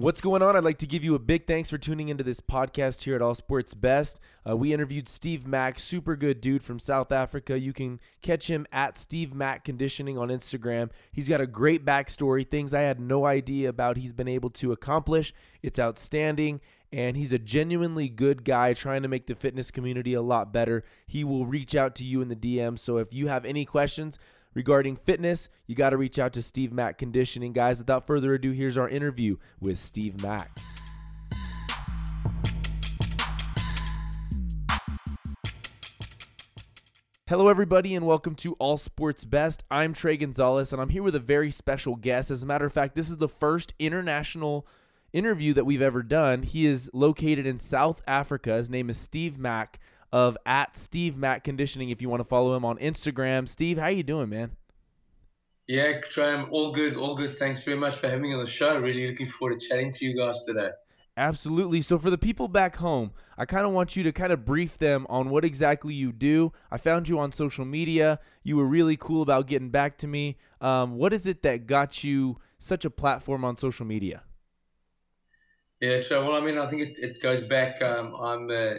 What's going on? I'd like to give you a big thanks for tuning into this podcast here at All Sports Best. Uh, we interviewed Steve Mack, super good dude from South Africa. You can catch him at Steve Mack Conditioning on Instagram. He's got a great backstory, things I had no idea about he's been able to accomplish. It's outstanding, and he's a genuinely good guy trying to make the fitness community a lot better. He will reach out to you in the DM. So if you have any questions, regarding fitness, you got to reach out to Steve Mack Conditioning. Guys, without further ado, here's our interview with Steve Mack. Hello, everybody, and welcome to All Sports Best. I'm Trey Gonzalez, and I'm here with a very special guest. As a matter of fact, this is the first international interview that we've ever done. He is located in South Africa. His name is Steve Mack of at Steve Mack Conditioning. If you want to follow him on Instagram, Steve, how you doing, man? Yeah, I'm all good, all good. Thanks very much for having me on the show. Really looking forward to chatting to you guys today. Absolutely. So for the people back home, I kind of want you to kind of brief them on what exactly you do. I found you on social media. You were really cool about getting back to me. Um, what is it that got you such a platform on social media? Yeah, so well, I mean, I think it, it goes back. Um, I'm a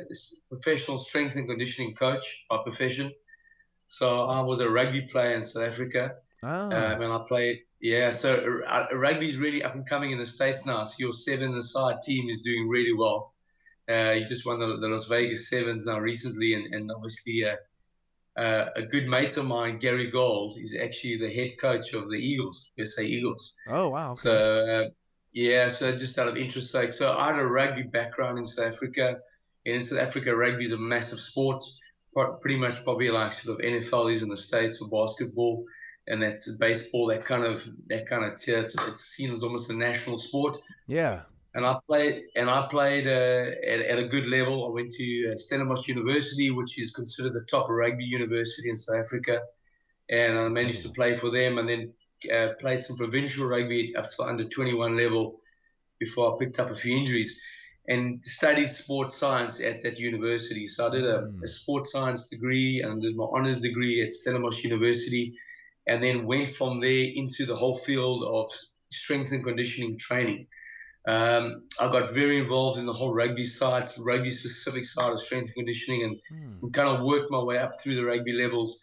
professional strength and conditioning coach by profession. So I was a rugby player in South Africa. Oh. Um, and I played, yeah. So uh, rugby is really up and coming in the States now. So your seven-a-side team is doing really well. Uh, you just won the, the, Las Vegas Sevens now recently, and, and obviously uh, uh, a good mate of mine, Gary Gold, is actually the head coach of the Eagles, SA Eagles. Oh, wow. Okay. So uh, yeah, so just out of interest sake. So I had a rugby background in South Africa. And in South Africa, rugby is a massive sport. Pretty much probably like sort of NFL is in the States for basketball. And that's baseball, that kind of that kind of tier. So it's seen as almost a national sport. Yeah. And I played, and I played uh, at, at, a good level. I went to uh, Stellenbosch University, which is considered the top rugby university in South Africa, and I managed to play for them. And then uh, played some provincial rugby up to under 21 level before I picked up a few injuries and studied sports science at that university. So I did a, mm. a sports science degree and did my honors degree at Stellenbosch University and then went from there into the whole field of strength and conditioning training. Um, I got very involved in the whole rugby side, rugby specific side of strength and conditioning, and, mm. and kind of worked my way up through the rugby levels.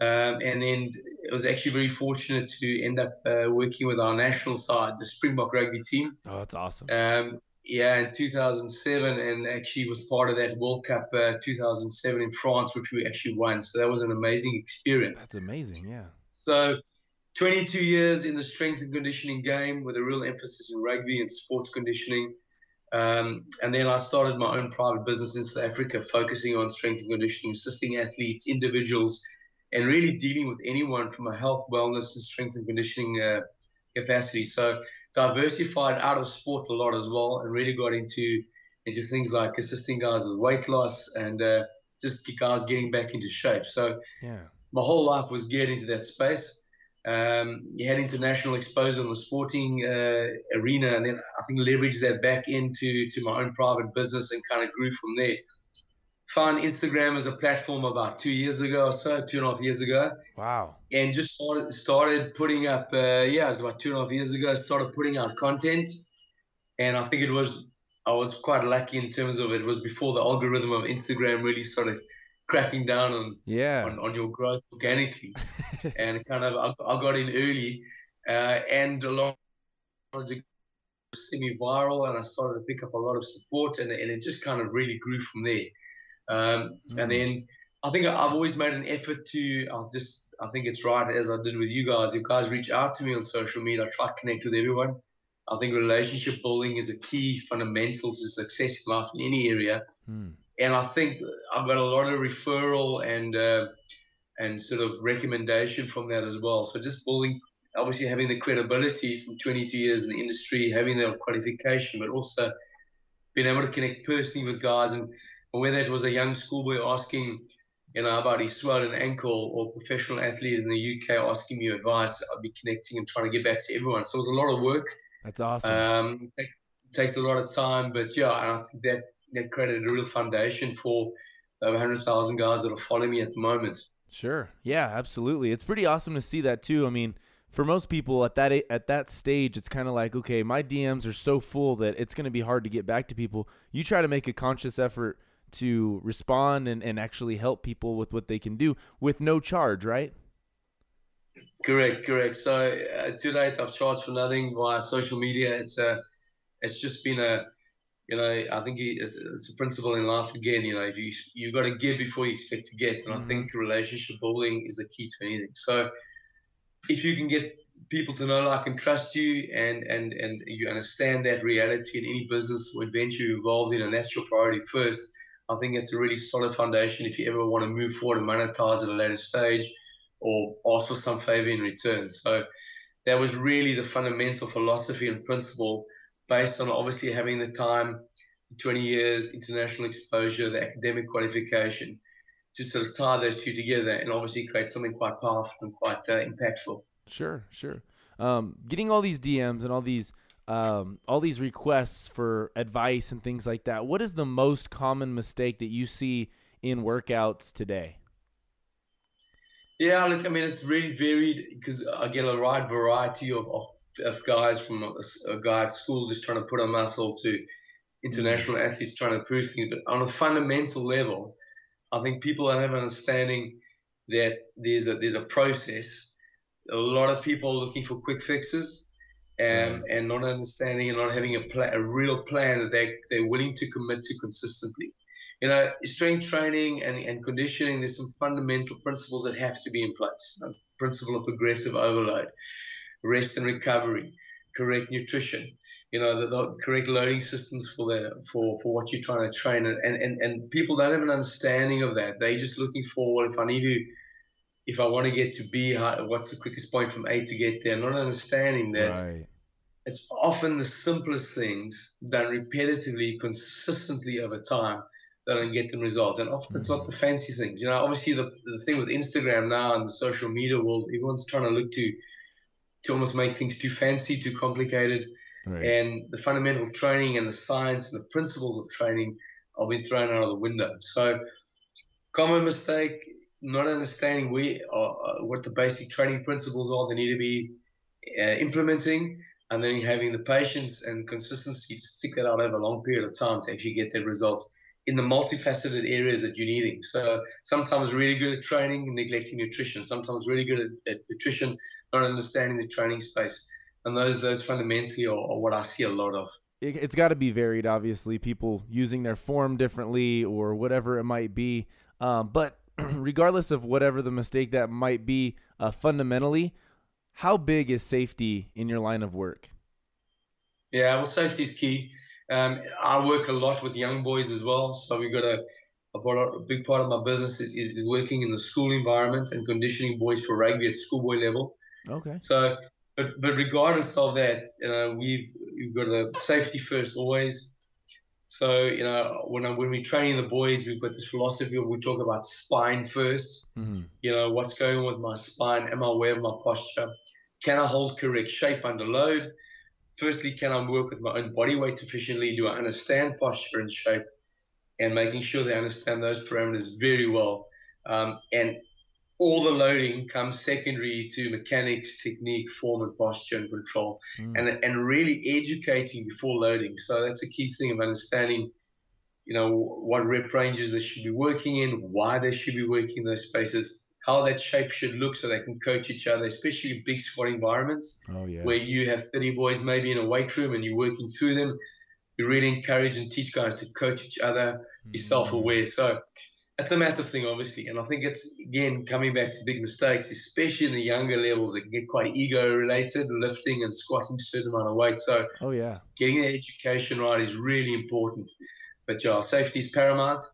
Um, and then I was actually very fortunate to end up uh, working with our national side, the Springbok rugby team. Oh, that's awesome. Um, yeah, in 2007, and actually was part of that World Cup uh, 2007 in France, which we actually won. So that was an amazing experience. That's amazing, yeah. So 22 years in the strength and conditioning game with a real emphasis in rugby and sports conditioning. Um, and then I started my own private business in South Africa, focusing on strength and conditioning, assisting athletes, individuals and really dealing with anyone from a health, wellness, and strength and conditioning uh, capacity. So diversified out of sport a lot as well, and really got into into things like assisting guys with weight loss and uh, just guys getting back into shape. So yeah, my whole life was geared into that space. Um, you had international exposure in the sporting uh, arena, and then I think leveraged that back into to my own private business and kind of grew from there found Instagram as a platform about two years ago or so, two and a half years ago. Wow. And just started, started putting up, uh, yeah, it was about two and a half years ago, started putting out content. And I think it was, I was quite lucky in terms of it was before the algorithm of Instagram really started cracking down on yeah on, on your growth organically. and kind of, I, I got in early uh, and a lot of semi-viral and I started to pick up a lot of support and, and it just kind of really grew from there. Um, mm. And then I think I've always made an effort to, I'll just, I think it's right as I did with you guys. If guys reach out to me on social media, I try to connect with everyone. I think relationship building is a key fundamental to success in life in any area. Mm. And I think I've got a lot of referral and uh, and sort of recommendation from that as well. So just building, obviously having the credibility from 22 years in the industry, having the qualification, but also being able to connect personally with guys and or whether it was a young schoolboy asking, you know, about his swollen ankle or professional athlete in the UK asking me advice, I'd be connecting and trying to get back to everyone. So it was a lot of work. That's awesome. Um, it takes a lot of time, but yeah, and I think that that created a real foundation for over 100,000 guys that are following me at the moment. Sure. Yeah, absolutely. It's pretty awesome to see that too. I mean, for most people at that at that stage, it's kind of like, okay, my DMs are so full that it's going to be hard to get back to people. You try to make a conscious effort to respond and, and actually help people with what they can do with no charge, right? Correct, correct. So uh, to date, I've charged for nothing via social media. It's a, it's just been a, you know, I think it's, it's a principle in life again. You know, you you got to give before you expect to get, and mm-hmm. I think relationship building is the key to anything. So if you can get people to know, like, and trust you, and and and you understand that reality in any business or adventure you're involved in, and that's your priority first. I think it's a really solid foundation if you ever want to move forward and monetize at a later stage, or ask for some favor in return. So that was really the fundamental philosophy and principle, based on obviously having the time, 20 years, international exposure, the academic qualification to sort of tie those two together and obviously create something quite powerful and quite uh, impactful. Sure, sure. Um, getting all these DMs and all these um, all these requests for advice and things like that. What is the most common mistake that you see in workouts today? Yeah, look, I mean, it's really varied because I get a wide variety of, of, of guys from a, a, guy at school just trying to put on muscle to international mm. athletes trying to prove things. But on a fundamental level, I think people don't have an understanding that there's a there's a process. A lot of people are looking for quick fixes, and right. and not understanding and not having a plan, a real plan that they they're willing to commit to consistently. You know, strength training and, and conditioning. There's some fundamental principles that have to be in place. Know, principle of progressive overload, rest and recovery, correct nutrition, you know, the, the, correct loading systems for the for for what you're trying to train, and, and and people don't have an understanding of that. They're just looking for well, if I need to, if I want to get to B, what's the quickest point from A to get there? Not understanding that. Right. It's often the simplest things done repetitively, consistently over time that don't get them results. And often mm-hmm. it's not mm-hmm. the fancy things. You know, obviously the, the thing with Instagram now and the social media world, everyone's trying to look to to almost make things too fancy, too complicated. Right. And the fundamental training and the science and the principles of training are being thrown out of the window. So, common mistake, not understanding uh, uh, what the basic training principles are they need to be uh, implementing, and then having the patience and consistency to stick that out over a long period of time to actually get that result in the multifaceted areas that you're needing. So sometimes really good at training neglecting nutrition. Sometimes really good at, at nutrition, not understanding the training space and those those fundamentally are, are what I see a lot of. It, has got to be varied, obviously. People using their form differently or whatever it might be. Um, but regardless of whatever the mistake that might be, uh, fundamentally, how big is safety in your line of work? Yeah, well, safety is key. Um, I work a lot with young boys as well, so we've got a, a, a big part of my business is, is, is working in the school environment and conditioning boys for rugby at schoolboy level. Okay. So but but regardless of that, know, we've we've got the safety first always. So you know, when I, when we train the boys, we've got this philosophy where we talk about spine 1st mm-hmm. You know, what's going on with my spine? Am I aware of my posture? Can I hold correct shape under load? Firstly, can I work with my own body weight efficiently? Do I understand posture and shape? And making sure they understand those parameters very well. Um, and all the loading comes secondary to mechanics, technique, form, and posture and control, mm. and and really educating before loading. So that's a key thing of understanding, you know, what rep ranges they should be working in, why they should be working in those spaces, how that shape should look, so they can coach each other, especially in big squat environments, oh, yeah. where you have 30 boys maybe in a weight room and you're working through them. You really encourage and teach guys to coach each other, be mm. self-aware. So that's a massive thing, obviously. And I think it's, again, coming back to big mistakes, especially in the younger levels, it can get quite ego related, lifting and squatting a certain amount of weight. So, oh, yeah. Getting the education right is really important. But, yeah, safety is paramount.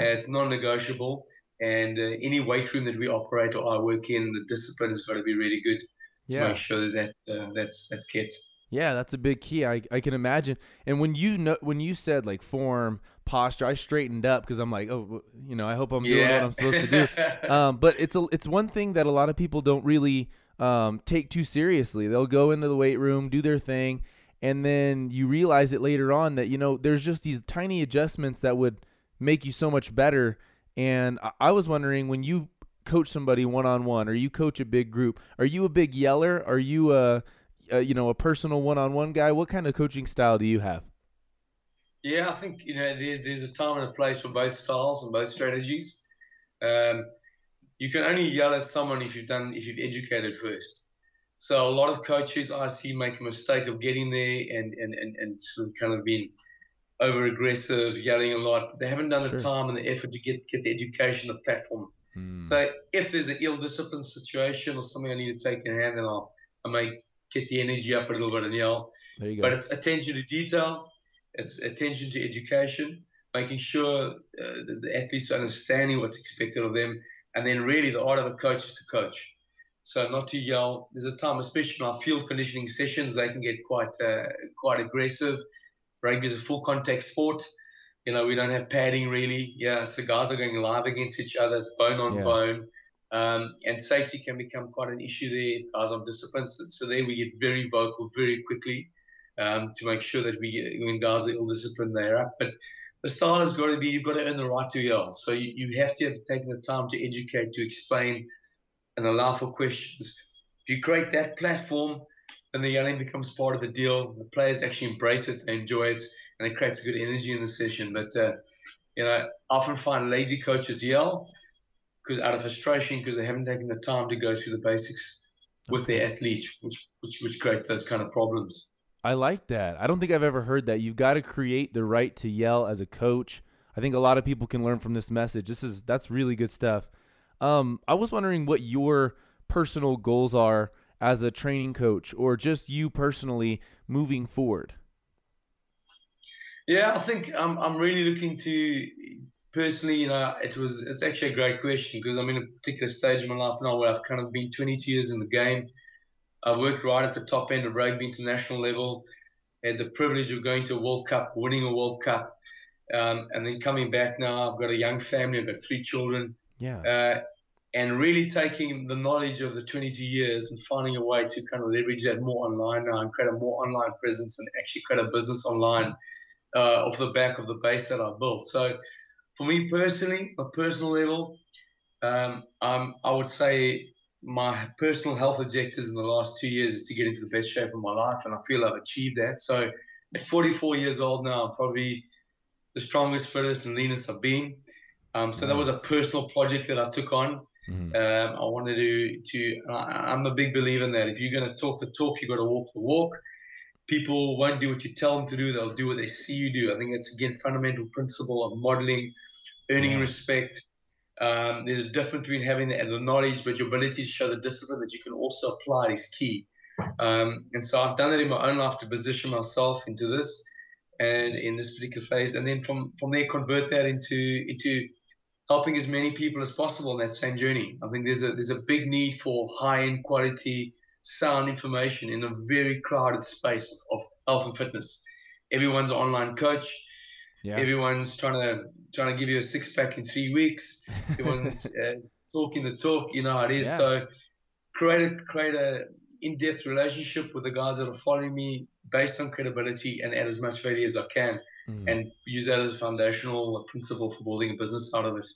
Uh, it's non negotiable. And uh, any weight room that we operate or I work in, the discipline has got to be really good yeah. to make sure that that's, uh, that's, that's kept. Yeah, that's a big key. I, I can imagine. And when you know when you said like form, posture, I straightened up because I'm like, oh, you know, I hope I'm doing yeah. what I'm supposed to do. um, but it's a it's one thing that a lot of people don't really um, take too seriously. They'll go into the weight room, do their thing, and then you realize it later on that you know there's just these tiny adjustments that would make you so much better. And I, I was wondering when you coach somebody one on one, or you coach a big group, are you a big yeller? Are you a, a you know a personal one on one guy? What kind of coaching style do you have? Yeah, I think you know there, there's a time and a place for both styles and both strategies. Um, you can only yell at someone if you've done if you've educated first. So a lot of coaches I see make a mistake of getting there and and, and, and sort of kind of being over aggressive, yelling a lot. They haven't done sure. the time and the effort to get get the education, the platform. Hmm. So if there's an ill-disciplined situation or something I need to take in hand, then I'll I may get the energy up a little bit and yell. There you go. But it's attention to detail, it's attention to education, making sure uh, the, the athletes are understanding what's expected of them, and then really the art of a coach is to coach. So not to yell. There's a time, especially in our field conditioning sessions, they can get quite uh, quite aggressive. Rugby is a full contact sport. You know, we don't have padding really. Yeah, so guys are going live against each other. It's bone on yeah. bone. Um, and safety can become quite an issue there. Guys of disciplined, so there we get very vocal very quickly um, to make sure that we, when guys are ill disciplined, they're up. But the style has got to be you've got to earn the right to yell. So you, you have to have taken the time to educate, to explain, and allow for questions. If you create that platform, then the yelling becomes part of the deal. The players actually embrace it, they enjoy it, and it creates good energy in the session. But uh, you know, I often find lazy coaches yell because out of frustration because they haven't taken the time to go through the basics with their athletes, which which which creates those kind of problems. I like that. I don't think I've ever heard that. You've got to create the right to yell as a coach. I think a lot of people can learn from this message. This is that's really good stuff. Um, I was wondering what your personal goals are as a training coach, or just you personally moving forward. Yeah, I think I'm I'm really looking to personally, you know, it was it's actually a great question because I'm in a particular stage of my life now where I've kind of been 22 years in the game. I worked right at the top end of rugby international level. Had the privilege of going to a World Cup, winning a World Cup, um, and then coming back now. I've got a young family. I've got three children. Yeah. Uh, and really taking the knowledge of the 22 years and finding a way to kind of leverage that more online now and create a more online presence and actually create a business online uh, off the back of the base that I built. So, for me personally, a personal level, um, I would say my personal health objectives in the last two years is to get into the best shape of my life, and I feel I've achieved that. So at 44 years old now, I'm probably the strongest, fittest, and leanest I've been. Um, so nice. that was a personal project that I took on. Mm-hmm. Um, I wanted to, to I, I'm a big believer in that. If you're going to talk the talk, you've got to walk the walk. People won't do what you tell them to do; they'll do what they see you do. I think it's again fundamental principle of modeling, earning yeah. respect, um, there's a difference between having the, the, knowledge, but your ability to show the discipline that you can also apply is key. Um, and so I've done that in my own life to position myself into this and in this particular phase, and then from from there convert that into into helping as many people as possible in that same journey. I think there's a there's a big need for high end quality sound information in a very crowded space of health and fitness. Everyone's an online coach yeah. Everyone's trying to trying to give you a six pack in three weeks. Everyone's uh, talking the talk. You know how it is. Yeah. So create a create a in-depth relationship with the guys that are following me based on credibility and add as much value as I can, mm. and use that as a foundational principle for building a business out of it.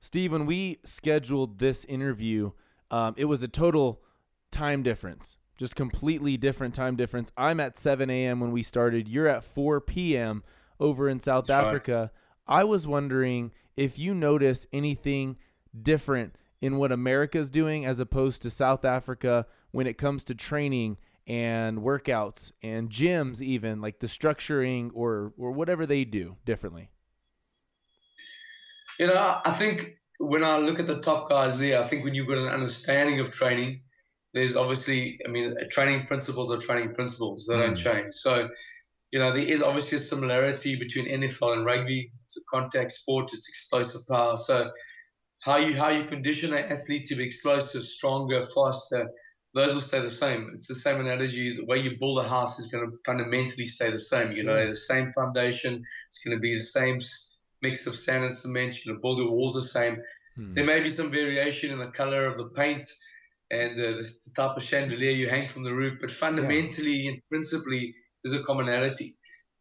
Steve, when we scheduled this interview, um, it was a total time difference, just completely different time difference. I'm at 7 a.m. when we started. You're at 4 p.m over in South That's Africa. Right. I was wondering if you notice anything different in what America's doing as opposed to South Africa when it comes to training and workouts and gyms even like the structuring or or whatever they do differently. You know, I think when I look at the top guys there, I think when you've got an understanding of training, there's obviously, I mean, training principles are training principles. They mm. don't change. So you know, there is obviously a similarity between NFL and rugby. It's a contact sport. It's explosive power. So how you how you condition an athlete to be explosive, stronger, faster, those will stay the same. It's the same analogy. The way you build a house is going to fundamentally stay the same. You know, the same foundation. It's going to be the same mix of sand and cement. You're going to build your walls the same. Hmm. There may be some variation in the color of the paint and the, the type of chandelier you hang from the roof, but fundamentally yeah. and principally there's a commonality.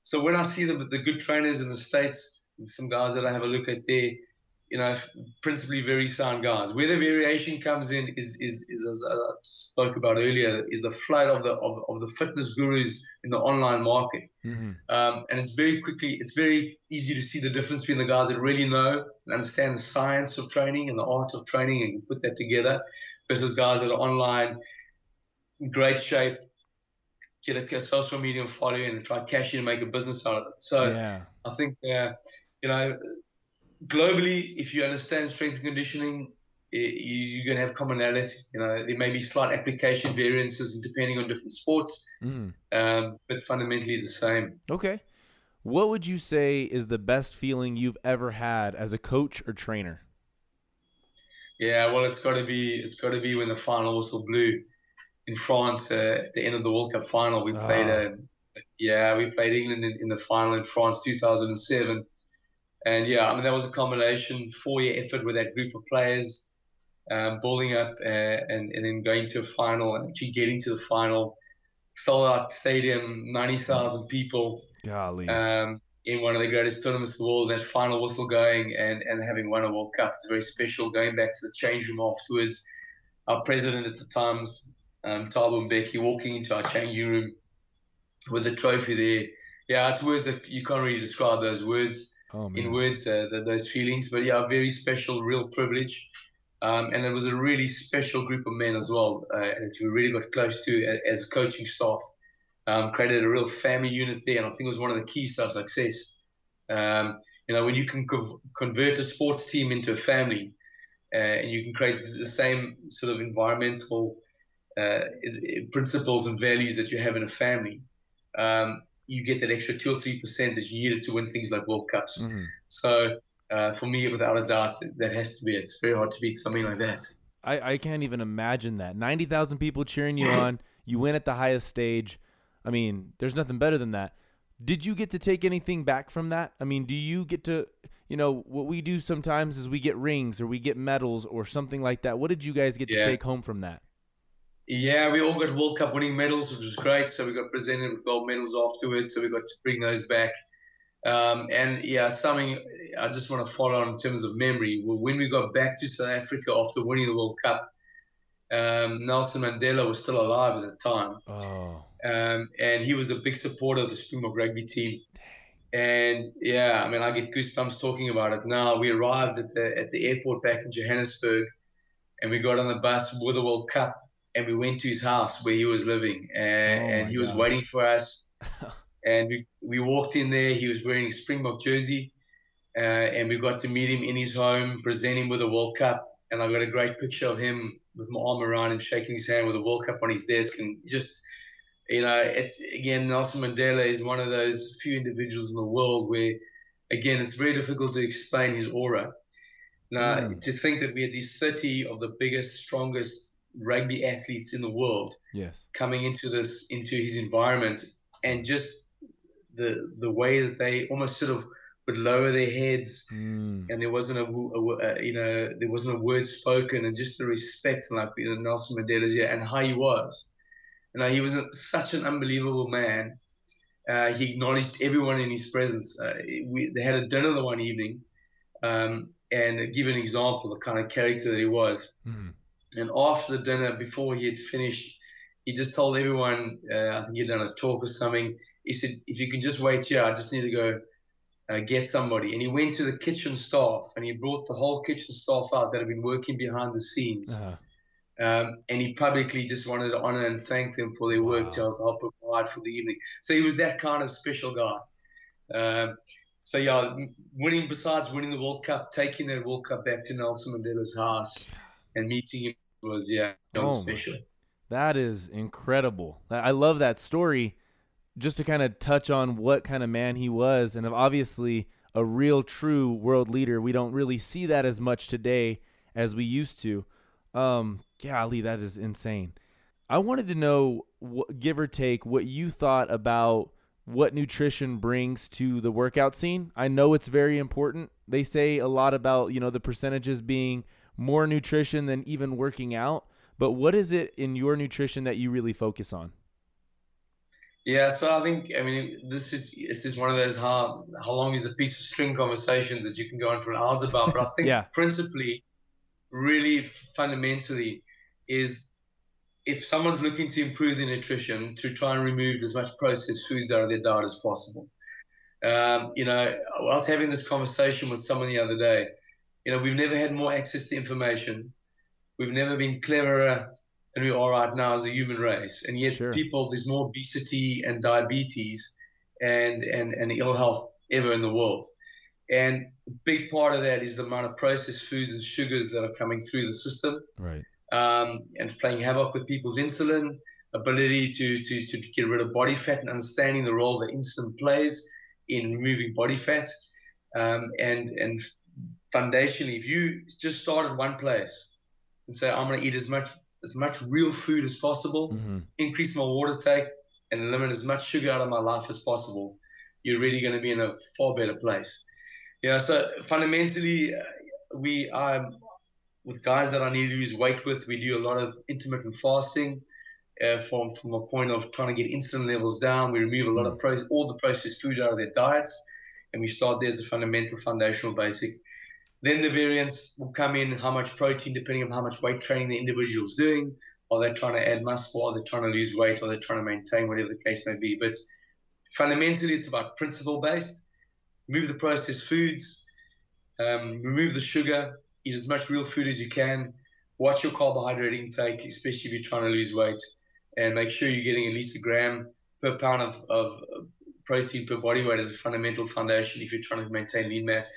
So when I see the, the good trainers in the States, some guys that I have a look at there, you know, principally very sound guys. Where the variation comes in is, is, is as I spoke about earlier, is the flood of the of, of the fitness gurus in the online market. Mm-hmm. Um, and it's very quickly, it's very easy to see the difference between the guys that really know and understand the science of training and the art of training and put that together versus guys that are online, in great shape, get a, a social media following and try to cash in and make a business out of it. So yeah. I think, uh, you know, globally, if you understand strength and conditioning, you're going to have commonality. You know, there may be slight application variances depending on different sports, mm. um, but fundamentally the same. Okay. What would you say is the best feeling you've ever had as a coach or trainer? Yeah, well, it's got to be it's got to be when the final whistle blew in France uh, at the end of the World Cup final. We played a, ah. yeah, we played England in, in the final in France 2007 and yeah, I mean, that was a combination, four year effort with that group of players, um, building up uh, and, and then going to a final and actually getting to the final. Sold out stadium, 90,000 people. Golly. Um, in one of the greatest tournaments of the world, that final whistle going and, and having won a World Cup. It's very special. Going back to the change room afterwards, our president at the time, um, Thabo Mbeki, walking into our changing room with the trophy there. Yeah, it's words that you can't really describe those words oh, in words, uh, the, those feelings. But yeah, very special, real privilege. Um, and it was a really special group of men as well uh, that we really got close to as a coaching staff. Um, created a real family unit there, and I think it was one of the keys to our success. Um, you know, when you can co- convert a sports team into a family, uh, and you can create the same sort of environmental uh, principles and values that you have in a family, um, you get that extra two or three percent that you needed to win things like World Cups. Mm-hmm. So uh, for me, without a doubt, that has to be it. It's very hard to beat something like that. I, I can't even imagine that. 90,000 people cheering you on. You win at the highest stage. I mean, there's nothing better than that. Did you get to take anything back from that? I mean, do you get to, you know, what we do sometimes is we get rings or we get medals or something like that. What did you guys get yeah. to take home from that? Yeah, we all got World Cup winning medals, which was great. So we got presented with gold medals afterwards. So we got to bring those back. Um, and yeah, something I just want to follow on in terms of memory. When we got back to South Africa after winning the World Cup, um, Nelson Mandela was still alive at the time. Oh. Um, and he was a big supporter of the Springbok rugby team. And yeah, I mean, I get goosebumps talking about it now. We arrived at the at the airport back in Johannesburg, and we got on the bus with the World Cup and we went to his house where he was living, and, oh and he was waiting for us. and we, we walked in there. He was wearing a Springbok jersey, uh, and we got to meet him in his home, present him with a World Cup. And I got a great picture of him with my arm around him, shaking his hand with a World Cup on his desk, and just you know, it's again Nelson Mandela is one of those few individuals in the world where, again, it's very difficult to explain his aura. Now, mm. to think that we had these 30 of the biggest, strongest rugby athletes in the world yes. coming into this into his environment and just the the way that they almost sort of would lower their heads mm. and there wasn't a, a, a, you know there wasn't a word spoken and just the respect like you know, Nelson Mandela's here and how he was. You know he was such an unbelievable man. Uh, he acknowledged everyone in his presence. Uh, we, they had a dinner the one evening um, and give an example the kind of character that he was. Mm. And after the dinner, before he had finished, he just told everyone, uh, I think he'd done a talk or something. He said, if you can just wait here, I just need to go uh, get somebody. And he went to the kitchen staff and he brought the whole kitchen staff out that had been working behind the scenes. Uh-huh. Um, and he publicly just wanted to honor and thank them for their work wow. to help, provide for the evening. So he was that kind of special guy. Um, so yeah, winning besides winning the World Cup, taking that World Cup back to Nelson Mandela's house and meeting him was yeah, oh, special. That is incredible. I love that story. Just to kind of touch on what kind of man he was, and obviously a real, true world leader. We don't really see that as much today as we used to. Um, golly, that is insane. I wanted to know, give or take, what you thought about what nutrition brings to the workout scene. I know it's very important. They say a lot about, you know, the percentages being more nutrition than even working out. But what is it in your nutrition that you really focus on? Yeah, so I think I mean this is this is one of those how how long is a piece of string conversations that you can go on for hours about. But I think yeah. principally, really fundamentally, is if someone's looking to improve their nutrition to try and remove as much processed foods out of their diet as possible. Um, you know, I was having this conversation with someone the other day. You know, we've never had more access to information. We've never been cleverer than we are right now as a human race. And yet, Sure. people, there's more obesity and diabetes and, and, and ill health ever in the world. And a big part of that is the amount of processed foods and sugars that are coming through the system Right. um, and playing havoc with people's insulin, ability to, to, to get rid of body fat and understanding the role that insulin plays in removing body fat. Um, and, and foundationally, if you just start at one place and say, I'm going to eat as much, as much real food as possible, hmm increase my water take, and limit as much sugar out of my life as possible, you're really going to be in a far better place. Yeah, so fundamentally, uh, we are with guys that I need to lose weight with. We do a lot of intermittent fasting uh, from from a point of trying to get insulin levels down. We remove a lot of pro- all the processed food out of their diets, and we start there as a fundamental, foundational, basic. Then the variance will come in how much protein, depending on how much weight training the individual's doing. Are they trying to add muscle? Are they trying to lose weight? Are they trying to maintain whatever the case may be? But fundamentally, it's about principle based. Remove the processed foods, um, remove the sugar, eat as much real food as you can. Watch your carbohydrate intake, especially if you're trying to lose weight, and make sure you're getting at least a gram per pound of, of protein per body weight as a fundamental foundation if you're trying to maintain lean mass.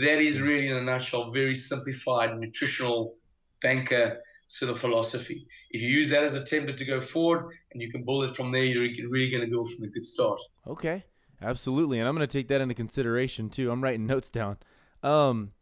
That is really, in a nutshell, very simplified nutritional banker sort of philosophy. If you use that as a template to go forward and you can build it from there, you're really going to go from a good start. Okay. Absolutely. And I'm going to take that into consideration too. I'm writing notes down. Um,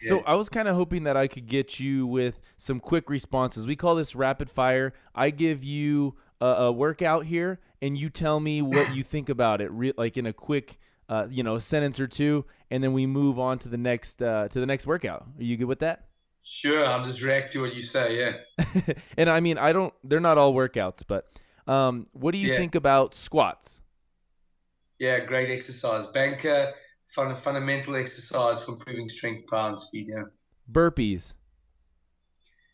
so Yeah. I was kind of hoping that I could get you with some quick responses. We call this rapid fire. I give you a, a workout here, and you tell me what you think about it, re- like in a quick, uh, you know, a sentence or two, and then we move on to the next uh, to the next workout. Are you good with that? Sure, I'll just react to what you say. Yeah. and I mean, I don't. They're not all workouts, but um, what do you Yeah. think about squats? Yeah, great exercise. Banker, fun, fundamental exercise for improving strength, power, and speed. Yeah. Burpees.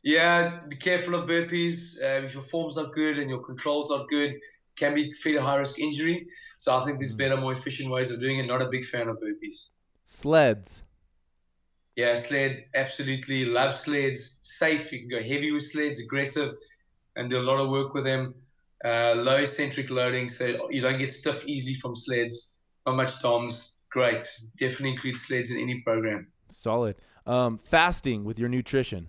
Yeah, be careful of burpees. Um, if your form's not good and your control's not good, can be feed a high risk injury. So I think there's Mm. better, more efficient ways of doing it. Not a big fan of burpees. Sleds. Yeah, sled, absolutely. Love sleds. Safe. You can go heavy with sleds, aggressive, and do a lot of work with them. Uh, low eccentric loading, so you don't get stiff easily from sleds. Not much DOMs. Great. Definitely include sleds in any program. Solid. Um, fasting with your nutrition.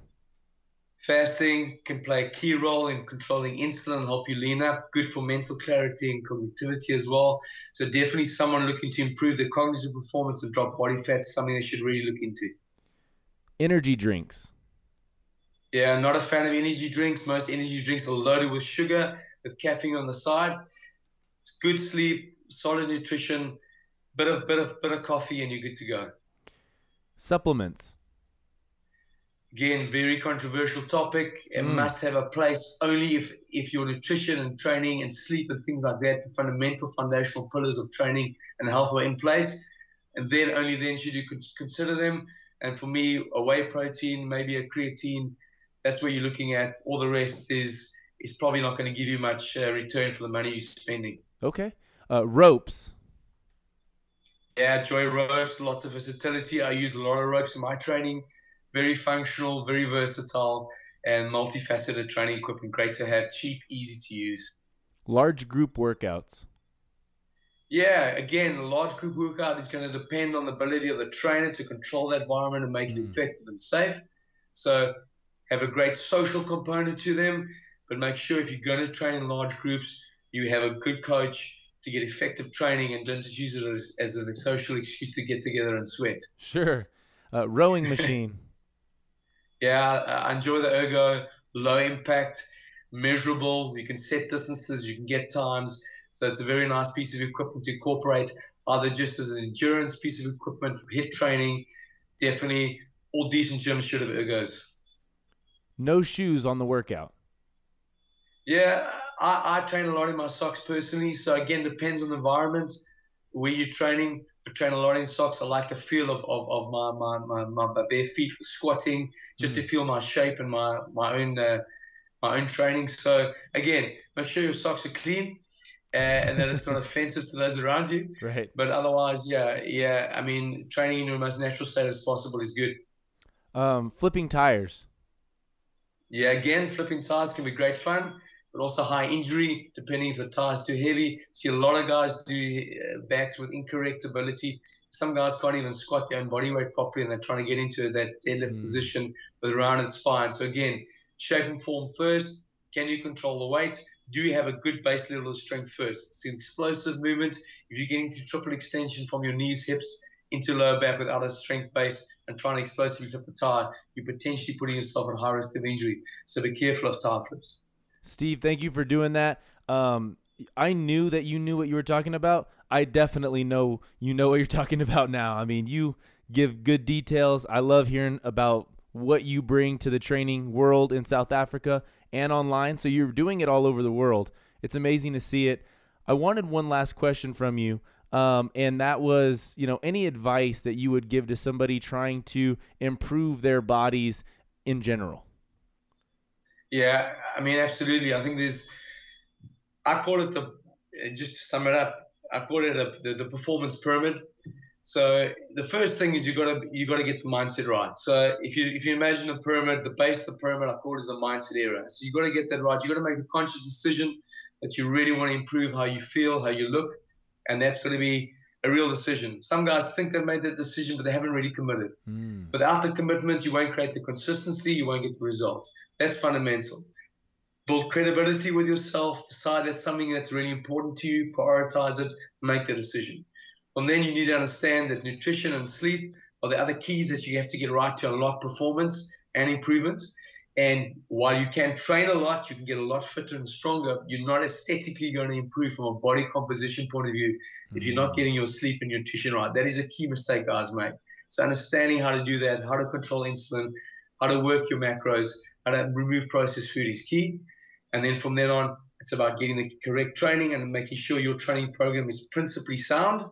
Fasting can play a key role in controlling insulin, and help you lean up, good for mental clarity and cognitivity as well. So definitely someone looking to improve their cognitive performance and drop body fat is something they should really look into. Energy drinks. Yeah, I'm not a fan of energy drinks. Most energy drinks are loaded with sugar, with caffeine on the side. It's good sleep, solid nutrition, bit of bit of bit of coffee, and you're good to go. Supplements. Again, very controversial topic. It Mm. must have a place only if if your nutrition and training and sleep and things like that, the fundamental foundational pillars of training and health are in place, and then only then should you con- consider them. And for me, a whey protein, maybe a creatine, that's where you're looking at. All the rest is is probably not going to give you much uh, return for the money you're spending. Okay. Uh, ropes. Yeah, joy ropes, lots of versatility. I use a lot of ropes in my training. Very functional, very versatile, and multifaceted training equipment. Great to have, cheap, easy to use. Large group workouts. Yeah, again, a large group workout is going to depend on the ability of the trainer to control that environment and make it Mm. effective and safe. So, have a great social component to them, but make sure if you're going to train in large groups, you have a good coach to get effective training and don't just use it as, as a social excuse to get together and sweat. Sure. Uh, rowing machine. Yeah, I I enjoy the ergo, low impact, measurable. You can set distances, you can get times. So it's a very nice piece of equipment to incorporate, either just as an endurance piece of equipment for HIIT training. Definitely, all decent gyms should have ergos. no shoes on the workout. Yeah, I, I train a lot in my socks personally. So again, depends on the environment where you're training. I train a lot in socks. I like the feel of, of, of my, my, my, my bare feet squatting, just mm. to feel my shape and my my own uh, my own training. So again, make sure your socks are clean. Uh, and that it's not offensive to those around you. Right. But otherwise, yeah, yeah. I mean, training in your most natural state as possible is good. Um, flipping tires. Yeah, again, flipping tires can be great fun but also high injury, depending if the tire is too heavy. See a lot of guys do uh, backs with incorrect ability. Some guys can't even squat their own body weight properly, and they're trying to get into that deadlift mm. position with a rounded spine. So again, shape and form first. Can you control the weight? Do you have a good base level of strength first? It's an explosive movement. If you're getting through triple extension from your knees, hips into lower back without a strength base and trying to explosively flip the tire, you're potentially putting yourself at high risk of injury. So be careful of tire flips. Steve, thank you for doing that. Um, I knew that you knew what you were talking about. I definitely know you know what you're talking about now. I mean, you give good details. I love hearing about what you bring to the training world in South Africa and online. So you're doing it all over the world. It's amazing to see it. I wanted one last question from you. Um, and that was, you know, any advice that you would give to somebody trying to improve their bodies in general? Yeah, I mean, absolutely. I think there's, I call it the, just to sum it up, I call it a, the, the performance pyramid. So the first thing is you got to you got to get the mindset right. So if you if you imagine a pyramid, the base of the pyramid I call it is the mindset area. So you got to get that right. You got to make a conscious decision that you really want to improve how you feel, how you look, and that's going to be a real decision. Some guys think they've made that decision, but they haven't really committed. Mm. Without the commitment, you won't create the consistency. You won't get the results. That's fundamental. Build credibility with yourself, decide that's something that's really important to you, prioritize it, make the decision. From then, you need to understand that nutrition and sleep are the other keys that you have to get right to unlock performance and improvement. And while you can train a lot, you can get a lot fitter and stronger. You're not aesthetically going to improve from a body composition point of view if you're not mm. getting your sleep and your nutrition right. That is a key mistake guys make. So understanding how to do that, how to control insulin, how to work your macros, how to remove processed food is key. And then from then on, it's about getting the correct training and making sure your training program is principally sound.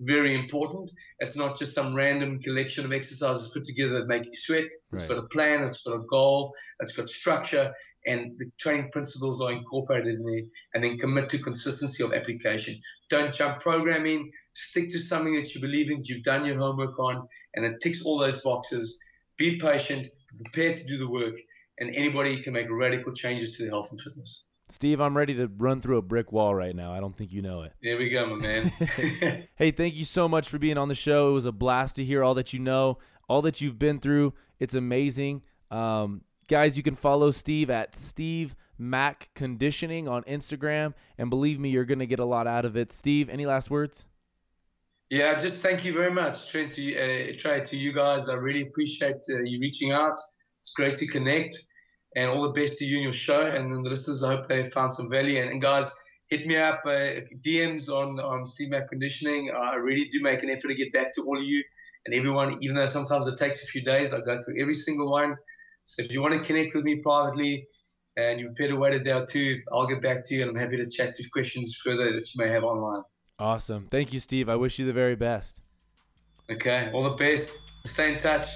Very important. It's not just some random collection of exercises put together that make you sweat. It's right. got a plan, it's got a goal, it's got structure, and the training principles are incorporated in there. And then commit to consistency of application. Don't jump programming. Stick to something that you believe in, you've done your homework on, and it ticks all those boxes. Be patient, prepare to do the work, and anybody can make radical changes to their health and fitness. Steve, I'm ready to run through a brick wall right now. I don't think you know it. There we go, my man. hey, thank you so much for being on the show. It was a blast to hear all that you know, all that you've been through. It's amazing. Um, guys, you can follow Steve at Steve Mac Conditioning on Instagram. And believe me, you're going to get a lot out of it. Steve, any last words? Yeah, just thank you very much. Trent, to, uh, try to you guys. I really appreciate uh, you reaching out. It's great to connect and all the best to you and your show. And then the listeners, I hope they found some value. And, and guys, hit me up, uh, DMs on, on Steve Mac Conditioning. I really do make an effort to get back to all of you and everyone, even though sometimes it takes a few days. I go through every single one. So if you want to connect with me privately and you're prepared to wait a day or two, I'll get back to you and I'm happy to chat through questions further that you may have online. Awesome. Thank you, Steve. I wish you the very best. Okay. All the best. Stay in touch.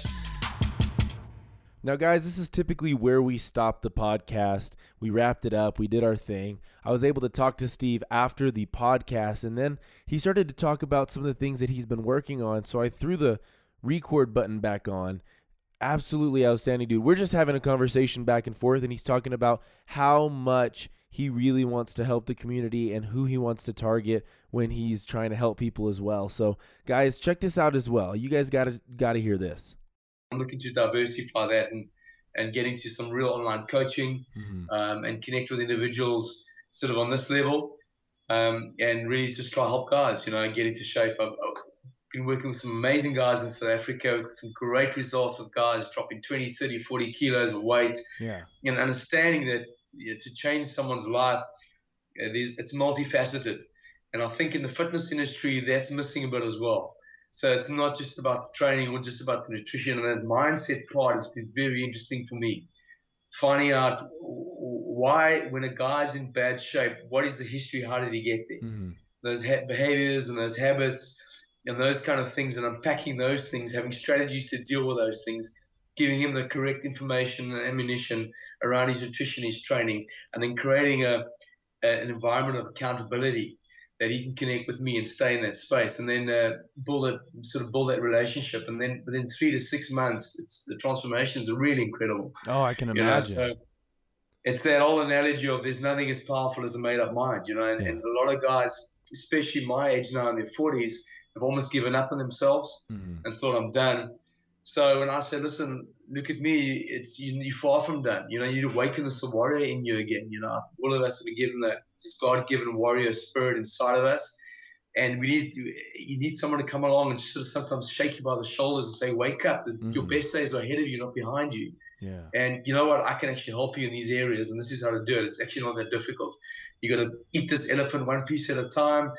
Now, guys, this is typically where we stop the podcast. We wrapped it up, we did our thing. I was able to talk to Steve after the podcast, and then he started to talk about some of the things that he's been working on. So I threw the record button back on. Absolutely outstanding, dude. We're just having a conversation back and forth, and he's talking about how much he really wants to help the community and who he wants to target when he's trying to help people as well. So, guys, check this out as well. You guys got to got to hear this. I'm looking to diversify that and and get into some real online coaching mm-hmm. um, and connect with individuals sort of on this level um, and really just try to help guys, you know, get into shape. I've, I've, been working with some amazing guys in South Africa, some great results with guys dropping 20, 30, 40 kilos of weight. Yeah. And understanding that you know, to change someone's life, uh, it's multifaceted. And I think in the fitness industry, that's missing a bit as well. So it's not just about the training or just about the nutrition and that mindset part has been very interesting for me. Finding out why, when a guy's in bad shape, what is the history? How did he get there? Mm-hmm. Those ha- behaviors and those habits and those kind of things, and unpacking those things, having strategies to deal with those things, giving him the correct information and ammunition around his nutrition, his training, and then creating a, a an environment of accountability that he can connect with me and stay in that space, and then uh, build a sort of build that relationship, and then within three to six months, it's the transformations are really incredible. Oh, I can imagine. You know? So it's that old analogy of there's nothing as powerful as a made up mind, you know, and, Yeah. and a lot of guys, especially my age now in their 40s, have almost given up on themselves Mhm. and thought I'm done. So when I said, listen, look at me, it's you, you're far from done. You know, you awaken this warrior in you again. You know, all of us have been given that this God-given warrior spirit inside of us, and we need to. You need someone to come along and sort of sometimes shake you by the shoulders and say, wake up. Your Mhm. best days are ahead of you, not behind you. Yeah. And you know what? I can actually help you in these areas, and this is how to do it. It's actually not that difficult. You got to eat this elephant one piece at a time,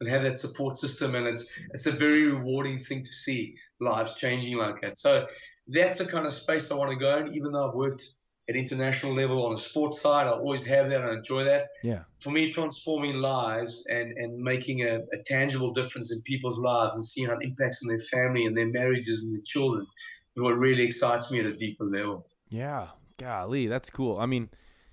and have that support system, and it's it's a very rewarding thing to see lives changing like that. So that's the kind of space I want to go in. Even though I've worked at international level on a sports side, I always have that and I enjoy that. Yeah. For me, transforming lives and and making a, a tangible difference in people's lives and seeing how it impacts on their family and their marriages and their children is what really excites me at a deeper level. Yeah. Golly, that's cool. I mean,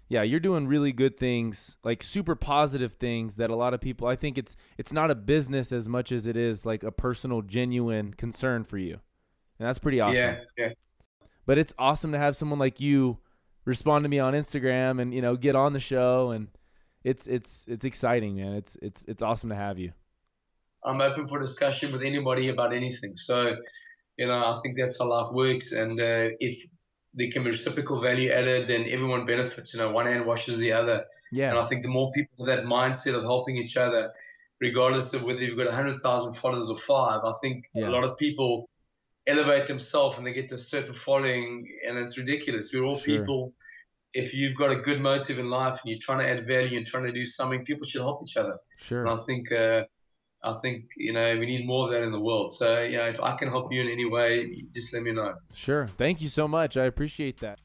yeah, you're doing really good things, like super positive things that a lot of people I think it's it's not a business as much as it is like a personal genuine concern for you. And that's pretty awesome. Yeah, yeah. But it's awesome to have someone like you respond to me on Instagram and, you know, get on the show and it's it's it's exciting, man. It's it's it's awesome to have you. I'm open for discussion with anybody about anything. So, you know, I think that's how life works. And uh, if there can be reciprocal value added, then everyone benefits. You know, one hand washes the other. Yeah. And I think the more people have that mindset of helping each other, regardless of whether you've got 100,000 followers or five, I think Yeah. a lot of people elevate themselves and they get to a certain following, and it's ridiculous. We're all Sure. people. If you've got a good motive in life and you're trying to add value and trying to do something, people should help each other. Sure. And I think, uh, I think you know, we need more of that in the world. So, you know, if I can help you in any way, just let me know. Sure. Thank you so much. I appreciate that.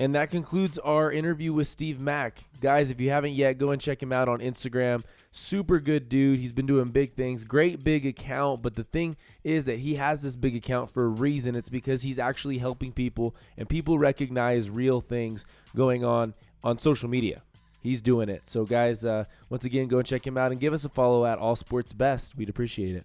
And that concludes our interview with Steve Mack. Guys, if you haven't yet, go and check him out on Instagram. Super good dude. He's been doing big things. Great big account. But the thing is that he has this big account for a reason. It's because he's actually helping people and people recognize real things going on on social media. He's doing it. So, guys, uh, once again, go and check him out and give us a follow at All Sports Best. We'd appreciate it.